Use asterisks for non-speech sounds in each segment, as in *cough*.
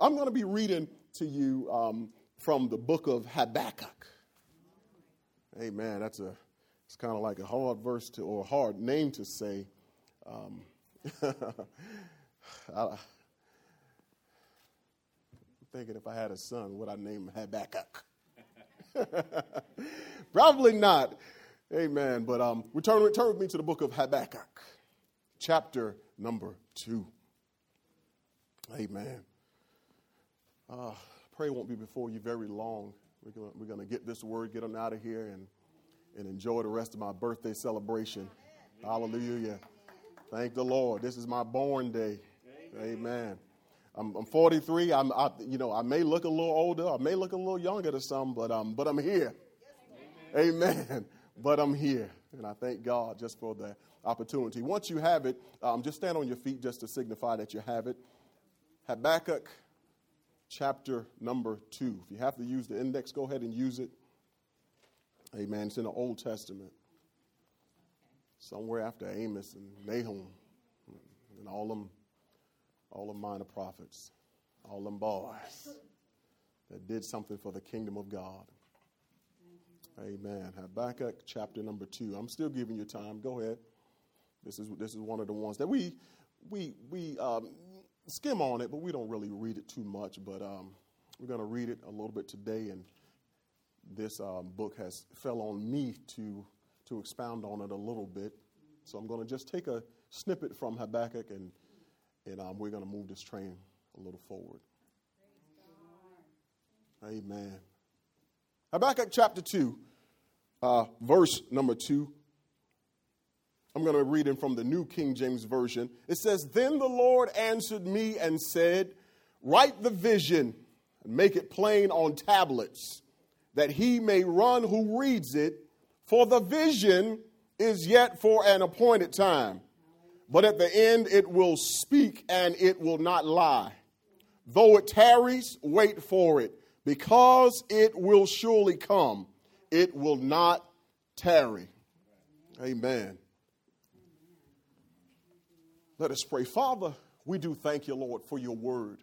I'm going to be reading to you um, from the book of Habakkuk. Amen. That's a, it's kind of like a hard verse to, or a hard name to say. Um, *laughs* I, thinking if I had a son, would I name him Habakkuk? *laughs* Probably not. Amen. But um, return, turn with me to the book of Habakkuk, chapter number two. Amen. Uh, pray won't be before you very long. We're going we're gonna get this word, get on out of here, and, and enjoy the rest of my birthday celebration. Hallelujah. Thank the Lord. This is my born day. Amen. I'm, I'm 43. I'm, I, you know, I may look a little older. I may look a little younger to some, but, um, but I'm here. Amen. Amen. But I'm here. And I thank God just for the opportunity. Once you have it, um, just stand on your feet just to signify that you have it. Habakkuk chapter number 2. If you have to use the index, go ahead and use it. Amen. It's in the Old Testament. Somewhere after Amos and Nahum and all them, all them minor prophets, all them boys that did something for the kingdom of God. Amen. Habakkuk chapter number 2. I'm still giving you time. Go ahead. This is, this is one of the ones that we, we, we um, skim on it, but we don't really read it too much. But um, we're going to read it a little bit today, and this um, book has fell on me to to expound on it a little bit. So I'm going to just take a snippet from Habakkuk, and and um, we're going to move this train a little forward. Amen. Habakkuk chapter two, uh, verse number two. I'm going to read it from the New King James Version. It says, Then the Lord answered me and said, Write the vision and make it plain on tablets, that he may run who reads it, for the vision is yet for an appointed time. But at the end it will speak and it will not lie. Though it tarries, wait for it, because it will surely come. It will not tarry. Amen. Let us pray. Father, we do thank you, Lord, for your word.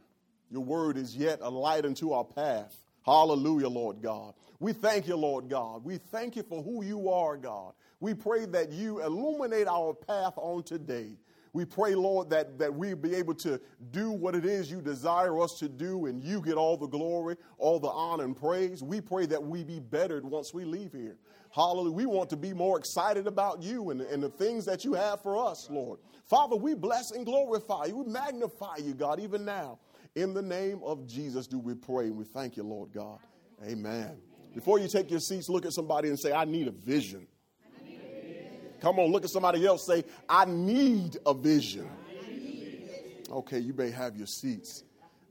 Your word is yet a light unto our path. Hallelujah, Lord God. We thank you, Lord God. We thank you for who you are, God. We pray that you illuminate our path on today. We pray, Lord, that, that we be able to do what it is you desire us to do and you get all the glory, all the honor and praise. We pray that we be bettered once we leave here. Hallelujah. We want to be more excited about you and, and the things that you have for us, Lord. Father, we bless and glorify you. We magnify you, God, even now. In the name of Jesus, do we pray and we thank you, Lord God. Amen. Before you take your seats, look at somebody and say, I need a vision. Come on, look at somebody else. Say, I need a vision. Okay, you may have your seats.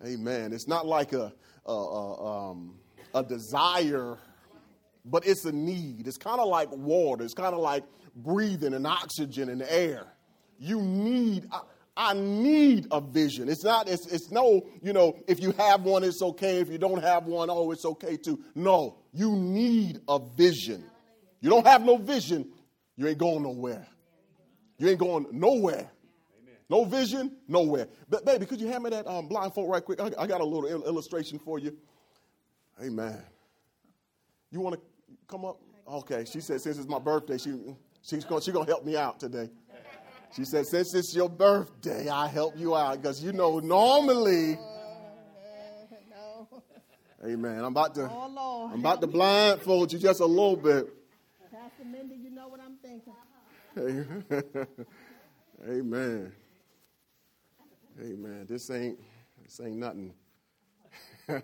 Amen. It's not like a, a, a, um, a desire, but it's a need. It's kind of like water. It's kind of like breathing and oxygen and air. You need. I, I need a vision. It's not, it's, it's no, you know, if you have one, it's okay. If you don't have one, oh, it's okay too. No, you need a vision. You don't have no vision, you ain't going nowhere. You ain't going nowhere. No vision, nowhere. But baby, could you hand me that um, blindfold right quick? I, I got a little il- illustration for you. Hey, Amen. You want to come up? Okay. She said since it's my birthday, she she's gonna she gonna help me out today. She said since it's your birthday, I help you out because you know normally. Amen. I'm about to oh, Lord, I'm about to blindfold you just a little bit. Pastor Mindy, you know what I'm thinking. *laughs* Amen. Amen. This ain't this ain't nothing. *laughs* Amen.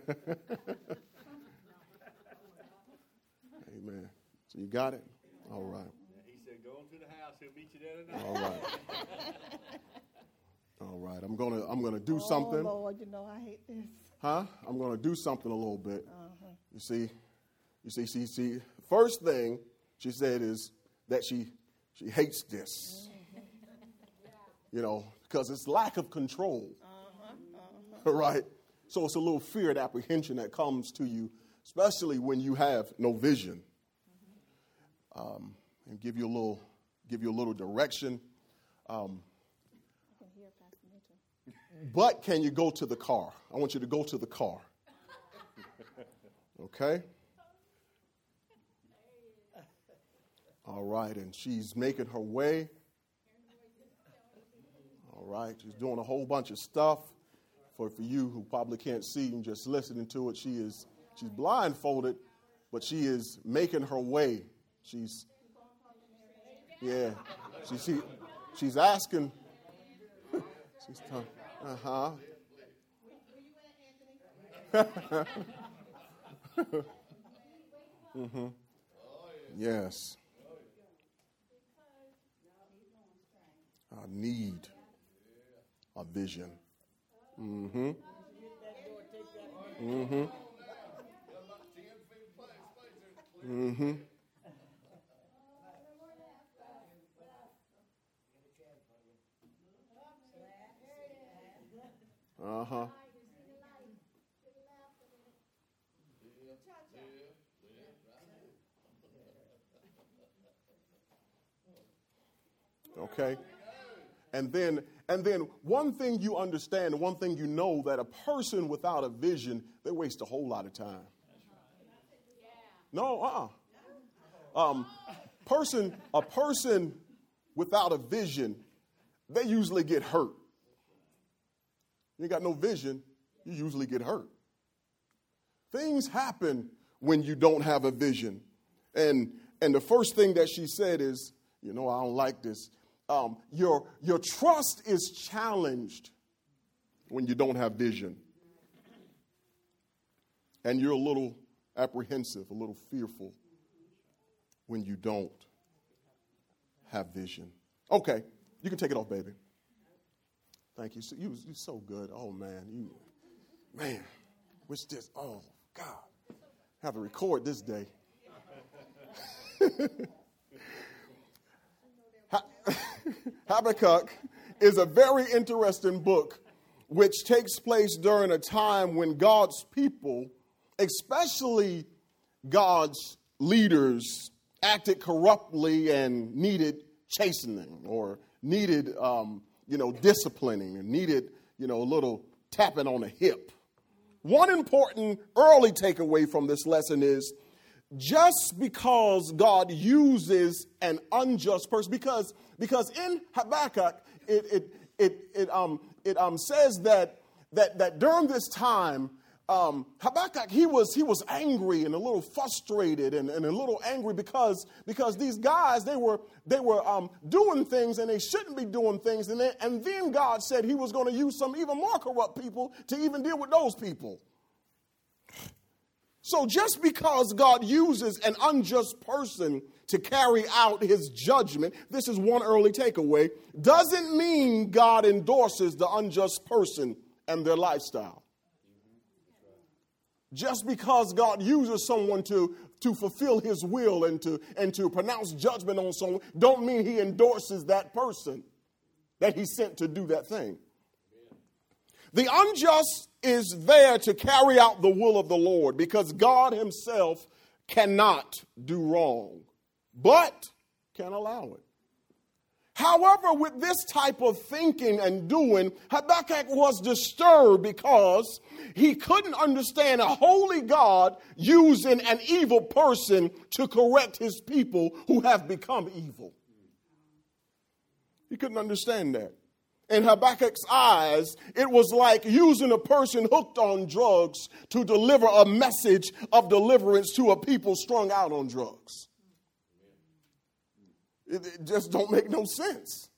So you got it? All right. He said, "Go into the house. He'll meet you there tonight." All right. All right. I'm gonna I'm gonna do oh, something. Lord, you know I hate this. Huh? I'm gonna do something a little bit. Uh-huh. You see, you see, see, see. First thing she said is that she she hates this. You know, because it's lack of control. Uh-huh, uh-huh. Right? So it's a little fear and apprehension that comes to you, especially when you have no vision. Um, and give you a little give you a little direction. Um, I can hear Pastor but can you go to the car? I want you to go to the car. *laughs* Okay? All right, and she's making her way. All right, she's doing a whole bunch of stuff. For, for you who probably can't see and just listening to it, she is she's blindfolded, but she is making her way. She's yeah, she, she she's asking. *laughs* she's uh huh. *laughs* mm-hmm. Yes. I need a vision. Mm-hmm. Mm-hmm. Mm-hmm. Uh-huh. Okay. And then and then one thing you understand, one thing you know that a person without a vision, they waste a whole lot of time. No, uh-uh. Um, person, a person without a vision, they usually get hurt. You got no vision, you usually get hurt. Things happen when you don't have a vision. And and the first thing that she said is, you know, I don't like this um, your, your trust is challenged when you don't have vision. And you're a little apprehensive, a little fearful when you don't have vision. Okay, you can take it off, baby. Thank you. You, you're so good. Oh, man. You, man, wish this, oh, God. Have to record this day. *laughs* Habakkuk is a very interesting book which takes place during a time when God's people, especially God's leaders, acted corruptly and needed chastening or needed, um, you know, disciplining and needed, you know, a little tapping on the hip. One important early takeaway from this lesson is just because God uses an unjust person, because, because in Habakkuk, it, it, it, it, um, it um, says that, that, that during this time, um, Habakkuk, he was, he was angry and a little frustrated and, and a little angry because, because these guys, they were, they were um, doing things and they shouldn't be doing things. And then, and then God said he was going to use some even more corrupt people to even deal with those people. So just because God uses an unjust person to carry out his judgment, this is one early takeaway, doesn't mean God endorses the unjust person and their lifestyle. Just because God uses someone to, to fulfill his will and to, and to pronounce judgment on someone, don't mean he endorses that person that he sent to do that thing. The unjust is there to carry out the will of the Lord because God Himself cannot do wrong, but can allow it. However, with this type of thinking and doing, Habakkuk was disturbed because he couldn't understand a holy God using an evil person to correct his people who have become evil. He couldn't understand that in Habakkuk's eyes, it was like using a person hooked on drugs to deliver a message of deliverance to a people strung out on drugs. It, it just don't make no sense.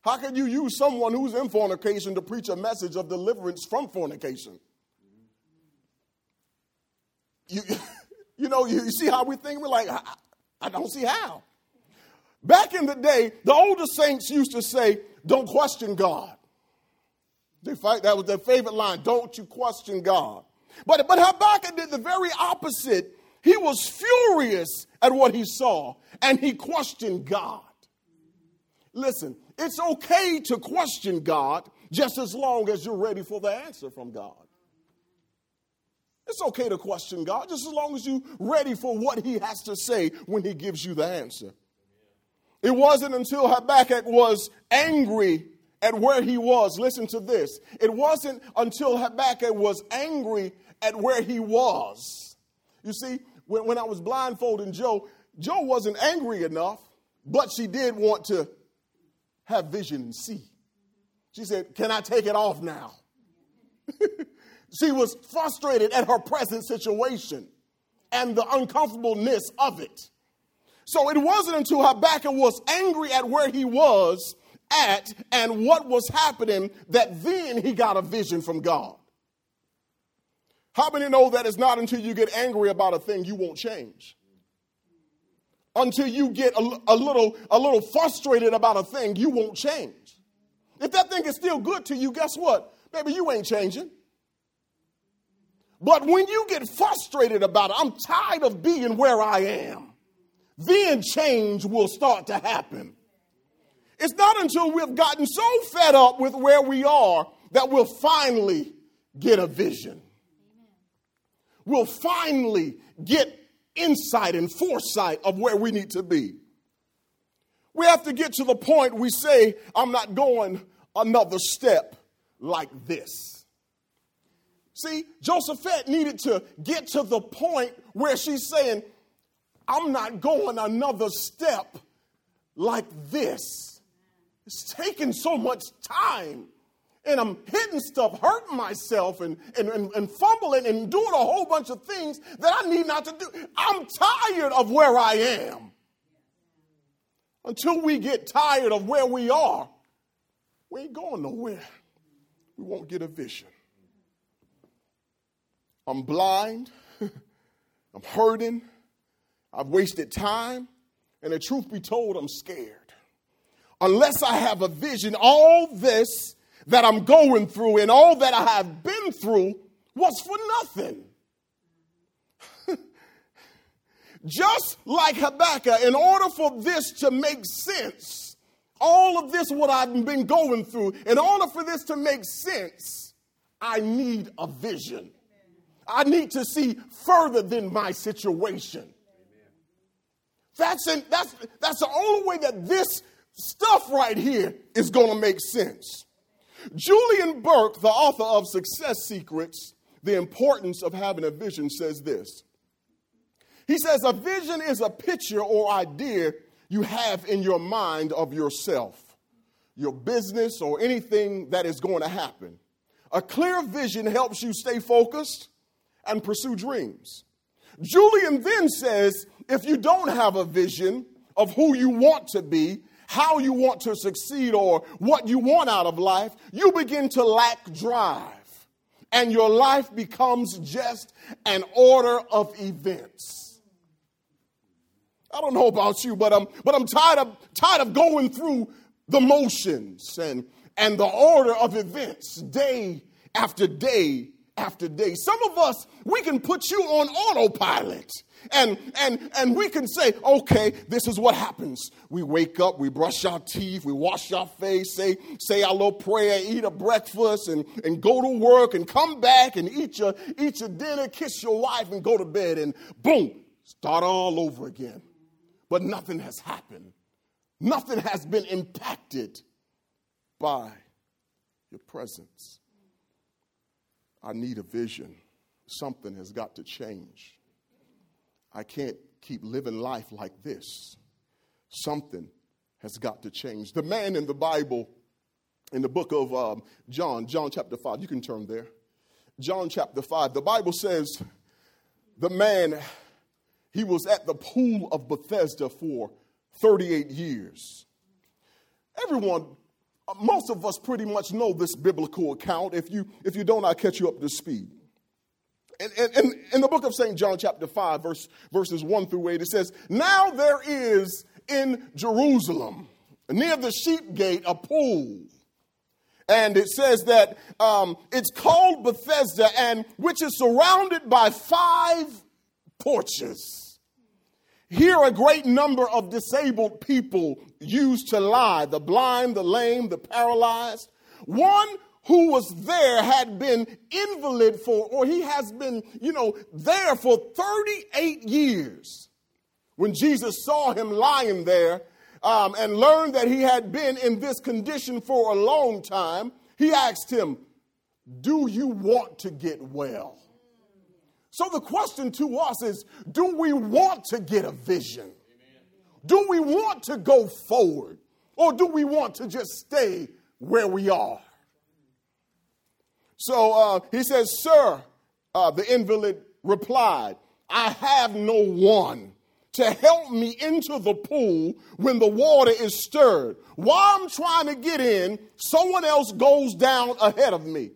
How can you use someone who's in fornication to preach a message of deliverance from fornication? You, *laughs* you know, you see how we think? We're like, I, I don't see how. Back in the day, the older saints used to say, don't question God. They fight, that was their favorite line. Don't you question God. But, but Habakkuk did the very opposite. He was furious at what he saw and he questioned God. Listen, it's okay to question God just as long as you're ready for the answer from God. It's okay to question God just as long as you're ready for what he has to say when he gives you the answer. It wasn't until Habakkuk was angry at where he was, listen to this. It wasn't until Habakkuk was angry at where he was. You see, when, when I was blindfolding Joe, Joe wasn't angry enough, but she did want to have vision and see. She said, Can I take it off now? *laughs* she was frustrated at her present situation and the uncomfortableness of it. So it wasn't until Habakkuk was angry at where he was at and what was happening that then he got a vision from God. How many know that it's not until you get angry about a thing you won't change? Until you get a, a, little, a little frustrated about a thing, you won't change. If that thing is still good to you, guess what? Maybe you ain't changing. But when you get frustrated about it, I'm tired of being where I am, then change will start to happen. It's not until we've gotten so fed up with where we are that we'll finally get a vision. We'll finally get insight and foresight of where we need to be. We have to get to the point we say, I'm not going another step like this. See, Josephette needed to get to the point where she's saying, I'm not going another step like this. It's taking so much time. And I'm hitting stuff, hurting myself, and, and, and, and, fumbling and doing a whole bunch of things that I need not to do. I'm tired of where I am. Until we get tired of where we are, we ain't going nowhere. We won't get a vision. I'm blind. *laughs* I'm hurting. I've wasted time. And the truth be told, I'm scared. Unless I have a vision, all this that I'm going through and all that I have been through was for nothing. *laughs* Just like Habakkuk, in order for this to make sense, all of this, what I've been going through, in order for this to make sense, I need a vision. I need to see further than my situation. That's, that's, that's the only way that this stuff right here is going to make sense. Julian Burke, the author of Success Secrets, The Importance of Having a Vision, says this. He says, A vision is a picture or idea you have in your mind of yourself, your business, or anything that is going to happen. A clear vision helps you stay focused and pursue dreams. Julian then says if you don't have a vision of who you want to be, how you want to succeed, or what you want out of life, you begin to lack drive. And your life becomes just an order of events. I don't know about you, but I'm, but I'm tired, of, tired of going through the motions and, and the order of events day after day after day. Some of us, we can put you on autopilot. And, and, and we can say, okay, this is what happens. We wake up, we brush our teeth, we wash our face, say, say our little prayer, eat a breakfast, and, and go to work, and come back and eat your, eat your dinner, kiss your wife, and go to bed, and boom, start all over again. But nothing has happened. Nothing has been impacted by your presence. I need a vision. Something has got to change. I can't keep living life like this. Something has got to change. The man in the Bible, in the book of um, John, John chapter 5, you can turn there. John chapter 5, the Bible says the man, he was at the pool of Bethesda for 38 years. Everyone most of us pretty much know this biblical account. If you, if you don't, I'll catch you up to speed. In, in, in the book of St. John, chapter 5, verse, verses 1 through 8, it says, Now there is in Jerusalem, near the sheep gate, a pool. And it says that um, it's called Bethesda, and which is surrounded by five porches. Here, a great number of disabled people used to lie the blind, the lame, the paralyzed. One who was there had been invalid for, or he has been, you know, there for 38 years. When Jesus saw him lying there, um, and learned that he had been in this condition for a long time, he asked him, Do you want to get well? So the question to us is Do we want to get a vision? Do we want to go forward? Or do we want to just stay where we are? So uh, he says, Sir, uh, the invalid replied, I have no one to help me into the pool when the water is stirred. While I'm trying to get in, someone else goes down ahead of me.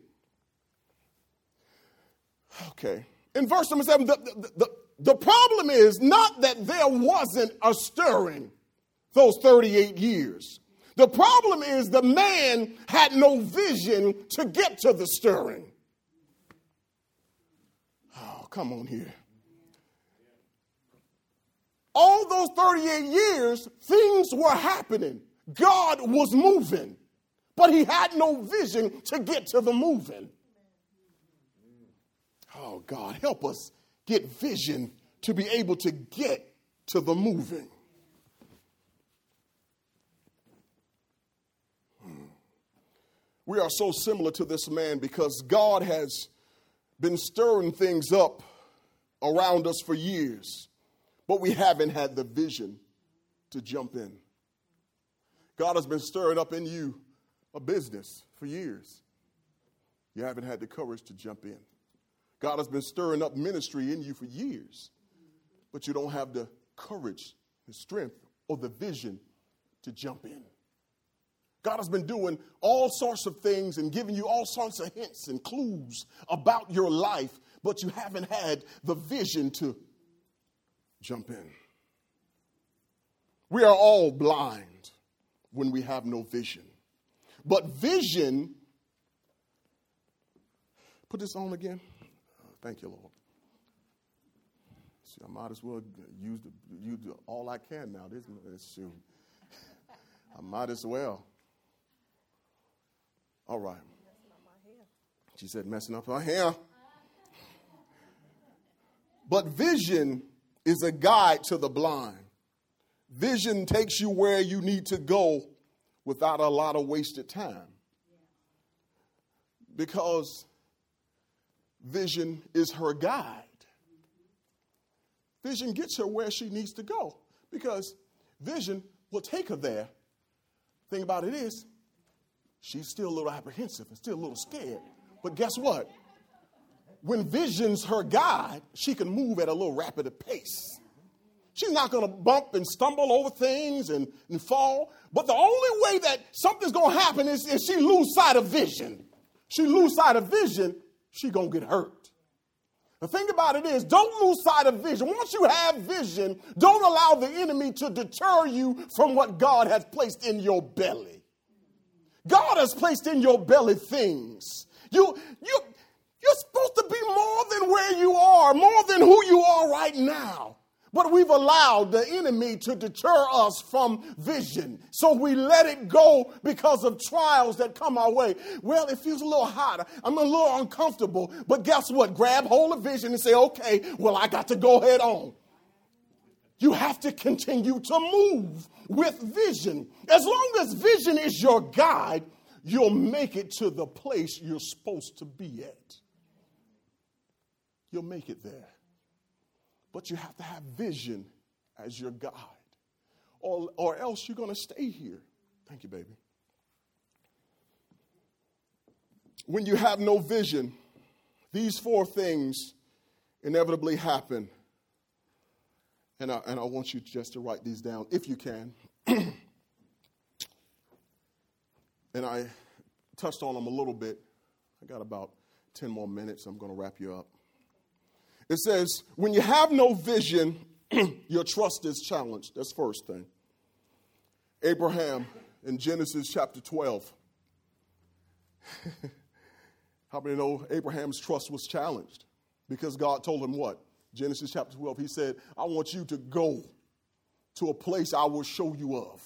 Okay. In verse number seven, the, the, the, the problem is not that there wasn't a stirring those 38 years. The problem is the man had no vision to get to the stirring. Oh, come on here. All those 38 years, things were happening. God was moving, but he had no vision to get to the moving. Oh, God, help us get vision to be able to get to the moving. Hmm. We are so similar to this man because God has been stirring things up around us for years, but we haven't had the vision to jump in. God has been stirring up in you a business for years. You haven't had the courage to jump in. God has been stirring up ministry in you for years, but you don't have the courage, the strength, or the vision to jump in. God has been doing all sorts of things and giving you all sorts of hints and clues about your life, but you haven't had the vision to jump in. We are all blind when we have no vision. But vision, put this on again. Thank you, Lord. See, I might as well use, the, use the, all I can now. This, shoot. *laughs* I might as well. All right. She said, messing up her hair. But vision is a guide to the blind. Vision takes you where you need to go without a lot of wasted time. Because vision is her guide. Vision gets her where she needs to go because vision will take her there. Thing about it is, she's still a little apprehensive and still a little scared. But guess what? When vision's her guide, she can move at a little rapider pace. She's not going to bump and stumble over things and, and fall. But the only way that something's going to happen is if she lose sight of vision. She lose sight of vision, she to get hurt. The thing about it is, don't lose sight of vision. Once you have vision, don't allow the enemy to deter you from what God has placed in your belly. God has placed in your belly things. You, you, you're supposed to be more than where you are, more than who you are right now. But we've allowed the enemy to deter us from vision. So we let it go because of trials that come our way. Well, it feels a little hot. I'm a little uncomfortable. But guess what? Grab hold of vision and say, okay, well, I got to go head on. You have to continue to move with vision. As long as vision is your guide, you'll make it to the place you're supposed to be at. You'll make it there. But you have to have vision as your guide, or, or else you're going to stay here. Thank you, baby. When you have no vision, these four things inevitably happen and I, and I want you just to write these down if you can. *clears throat* and I touched on them a little bit. I got about 10 more minutes. I'm going to wrap you up. It says, when you have no vision, *clears throat* your trust is challenged. That's first thing. Abraham in Genesis chapter 12. *laughs* How many know Abraham's trust was challenged? Because God told him what? Genesis chapter 12, he said, I want you to go to a place I will show you of.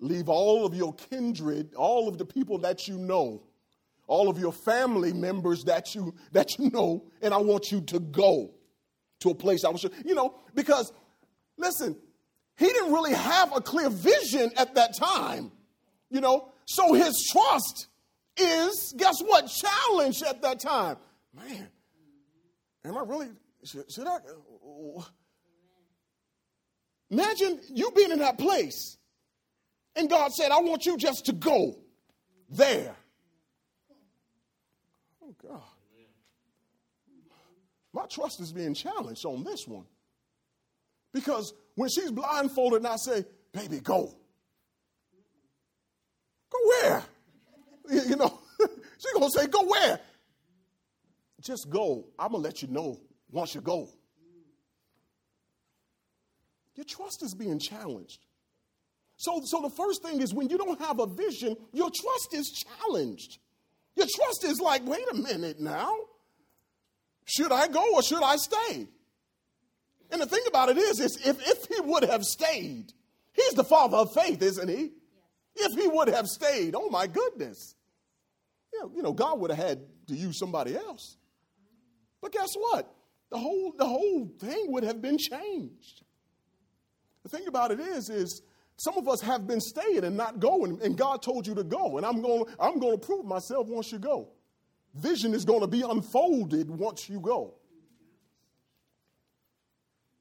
Leave all of your kindred, all of the people that you know, all of your family members that you that you know, and I want you to go to a place I show. You know, because listen, he didn't really have a clear vision at that time, you know. So his trust is, guess what, challenged at that time. Man, am I really, should, should I? Imagine you being in that place and God said, I want you just to go there. Oh, God. My trust is being challenged on this one. Because when she's blindfolded and I say, baby, go. Go where? You know, *laughs* she's going to say, go where? Just go. I'm going to let you know once you go. Your trust is being challenged. So, so the first thing is when you don't have a vision, your trust is challenged. Your trust is like, wait a minute now. Should I go or should I stay? And the thing about it is, is if, if he would have stayed, he's the father of faith, isn't he? If he would have stayed, oh my goodness. Know, you know, God would have had to use somebody else. But guess what? The whole, the whole thing would have been changed. The thing about it is, is some of us have been staying and not going, and God told you to go, and I'm going, I'm going to prove myself once you go. Vision is going to be unfolded once you go.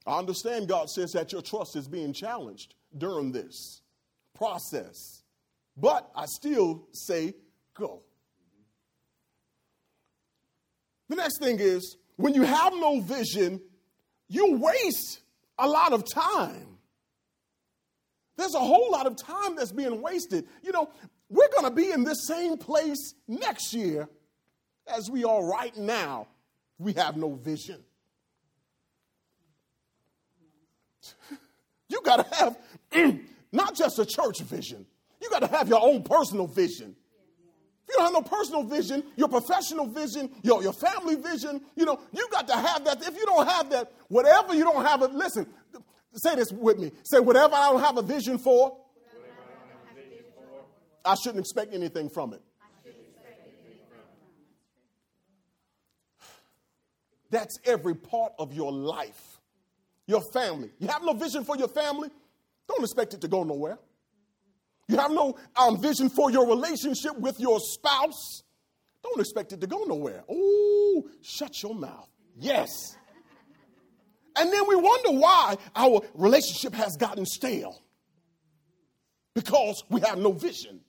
I understand God says that your trust is being challenged during this process, but I still say go. The next thing is when you have no vision, you waste a lot of time. There's a whole lot of time that's being wasted. You know, we're going to be in this same place next year as we are right now. We have no vision. You got to have *clears throat* not just a church vision, you got to have your own personal vision. If you don't have no personal vision, your professional vision, your, your family vision, you know, you got to have that. If you don't have that, whatever you don't have it, listen, say this with me. Say, whatever I don't have a vision for, I shouldn't expect anything from it. That's every part of your life. Your family. You have no vision for your family? Don't expect it to go nowhere. You have no um, vision for your relationship with your spouse? Don't expect it to go nowhere. Oh, shut your mouth. Yes. And then we wonder why our relationship has gotten stale because we have no vision.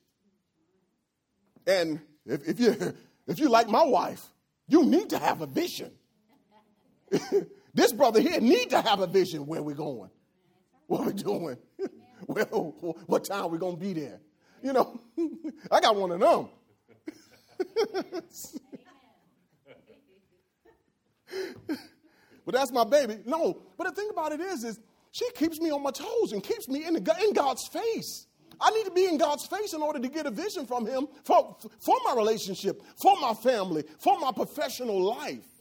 And if, if, you, *laughs* if you like my wife, you need to have a vision. *laughs* this brother here need to have a vision where we're going, what we're doing, *laughs* well, what time we're going to be there. You know, *laughs* I got one of them. but that's my baby. No, but the thing about it is, is she keeps me on my toes and keeps me in, the, in God's face. I need to be in God's face in order to get a vision from Him for, for my relationship, for my family, for my professional life.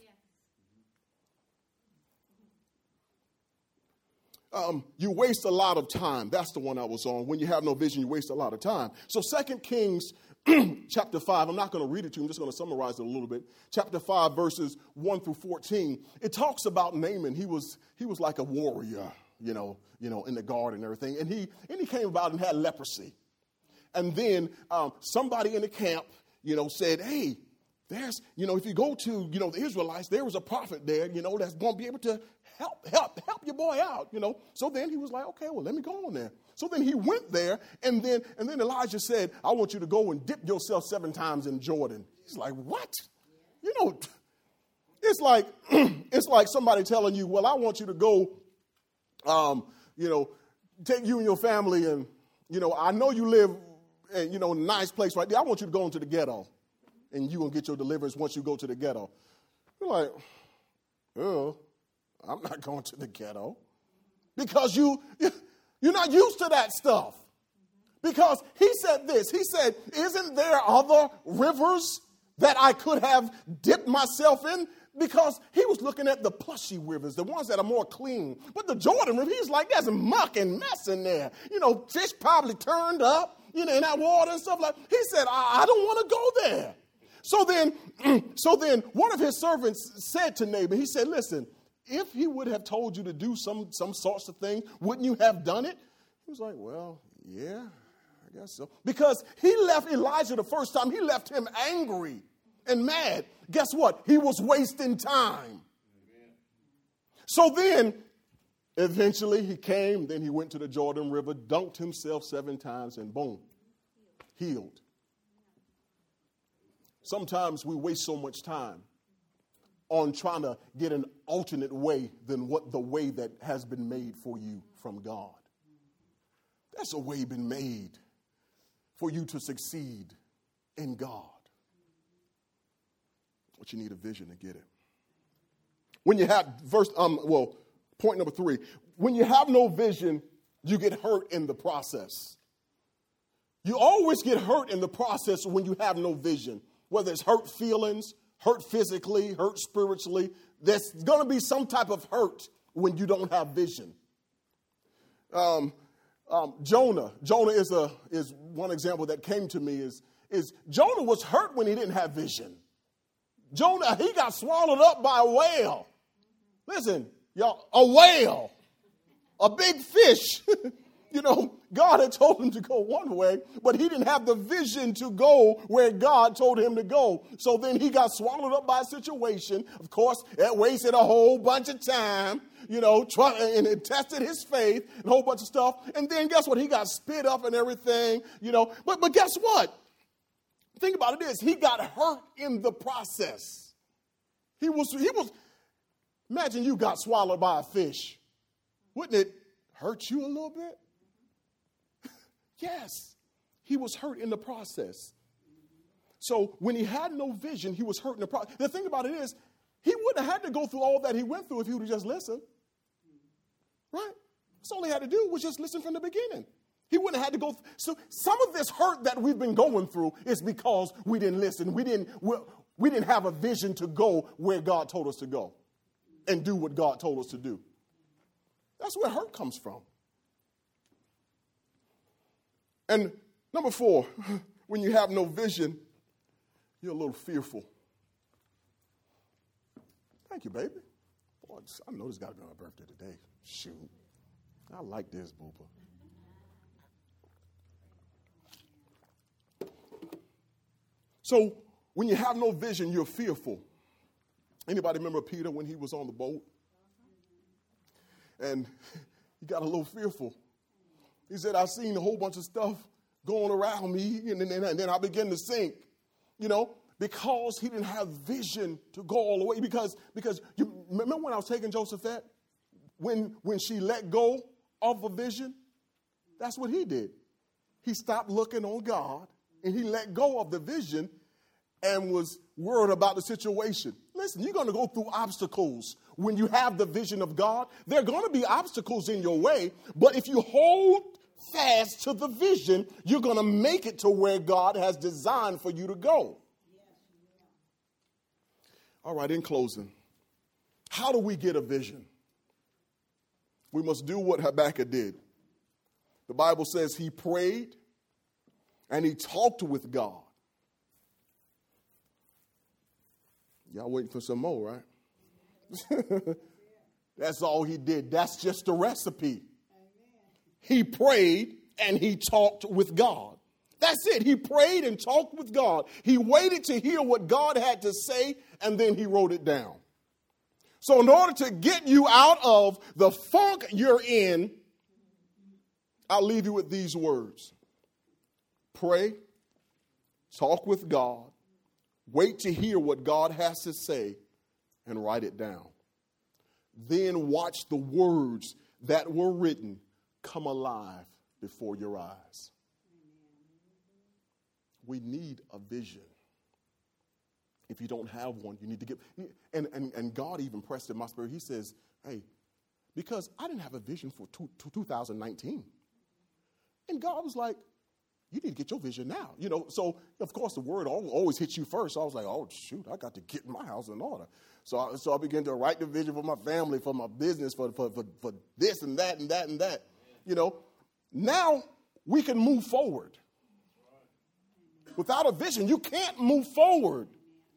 Um, you waste a lot of time. That's the one I was on. When you have no vision, you waste a lot of time. So, Second Kings *clears throat* chapter 5, I'm not going to read it to you, I'm just going to summarize it a little bit. Chapter 5, verses 1 through 14, it talks about Naaman. He was, he was like a warrior, you know, you know, in the garden and everything. And he, and he came about and had leprosy. And then um, somebody in the camp, you know, said, hey, there's, you know, if you go to, you know, the Israelites, there was a prophet there, you know, that's going to be able to help, help, help your boy out, you know. So then he was like, okay, well, let me go on there. So then he went there, and then and then Elijah said, I want you to go and dip yourself seven times in Jordan. He's like, what? You know, *clears throat* it's like *clears throat* it's like somebody telling you, well, I want you to go, um, you know, take you and your family, and you know, I know you live, in, you know, a nice place right there. I want you to go into the ghetto, and you gonna get your deliverance once you go to the ghetto. You're like, oh, I'm not going to the ghetto because you you're not used to that stuff. Because he said this he said, Isn't there other rivers that I could have dipped myself in? Because he was looking at the plushy rivers, the ones that are more clean. But the Jordan River, he's like, there's muck and mess in there. You know, fish probably turned up, you know, in that water and stuff like He said, I, I don't want to go there. So then, *clears throat* so then one of his servants said to Naaman, he said, Listen, if he would have told you to do some, some sorts of things, wouldn't you have done it? He was like, Well, yeah, I guess so. Because he left Elijah the first time, he left him angry and mad. Guess what? He was wasting time. So then, eventually, he came, then he went to the Jordan River, dunked himself seven times, and boom, healed. Sometimes we waste so much time on trying to get an alternate way than what the way that has been made for you from God. That's a way been made for you to succeed in God. But you need a vision to get it. When you have verse um well, point number 3, when you have no vision, you get hurt in the process. You always get hurt in the process when you have no vision, whether it's hurt feelings, hurt physically, hurt spiritually. There's going to be some type of hurt when you don't have vision. Um, um, Jonah, Jonah is a is one example that came to me. Is is Jonah was hurt when he didn't have vision. Jonah he got swallowed up by a whale. Listen, y'all, a whale, a big fish. *laughs* you know, God had told him to go one way, but he didn't have the vision to go where God told him to go. So then he got swallowed up by a situation. Of course, it wasted a whole bunch of time, you know, try, and it tested his faith and a whole bunch of stuff. And then guess what? He got spit up and everything, you know. But but guess what? Think about it is he got hurt in the process. He was he was imagine you got swallowed by a fish. Wouldn't it hurt you a little bit? Yes, he was hurt in the process. So when he had no vision, he was hurt in the process. The thing about it is, he wouldn't have had to go through all that he went through if he would have just listened. Right? That's all he had to do was just listen from the beginning. He wouldn't have had to go. Th- so some of this hurt that we've been going through is because we didn't listen. We didn't. We, we didn't have a vision to go where God told us to go, and do what God told us to do. That's where hurt comes from. And number four, *laughs* when you have no vision, you're a little fearful. Thank you, baby. Boy, I know this got to be my birthday today. Shoot. I like this, Booba. So when you have no vision, you're fearful. Anybody remember Peter when he was on the boat? And *laughs* he got a little fearful. He said, I've seen a whole bunch of stuff going around me, and then, and then I begin to sink, you know, because he didn't have vision to go all the way. Because, because you remember when I was taking Josephette? When, when she let go of a vision? That's what he did. He stopped looking on God and he let go of the vision and was worried about the situation. Listen, you're going to go through obstacles when you have the vision of God. There are going to be obstacles in your way, but if you hold fast to the vision, you're going to make it to where God has designed for you to go. All right, in closing, how do we get a vision? We must do what Habakkuk did. The Bible says he prayed and he talked with God. Y'all waiting for some more, right? *laughs* That's all he did. That's just a recipe. He prayed and he talked with God. That's it. He prayed and talked with God. He waited to hear what God had to say and then he wrote it down. So, in order to get you out of the funk you're in, I'll leave you with these words pray, talk with God, Wait to hear what God has to say and write it down. Then watch the words that were written come alive before your eyes. We need a vision. If you don't have one, you need to get. And, and, and God even pressed in my spirit. He says, Hey, because I didn't have a vision for two, 2019. And God was like, you need to get your vision now. You know, so of course the word always hits you first. So I was like, oh shoot, I got to get my house in order. So I, so I began to write the vision for my family, for my business, for, for, for, for this and that and that and that. You know, now we can move forward. Without a vision, you can't move forward.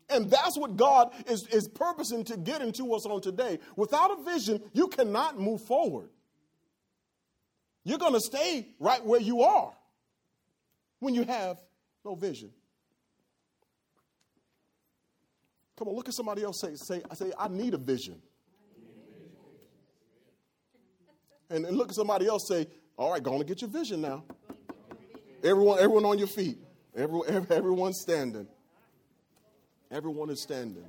And that's what God is, is purposing to get into us on today. Without a vision, you cannot move forward. You're going to stay right where you are when you have no vision. Come on, look at somebody else. Say, say, I say, I need a vision. And, and look at somebody else. Say, all right, go on and get your vision now. Everyone, everyone on your feet. Everyone, *laughs* everyone standing. Everyone is standing.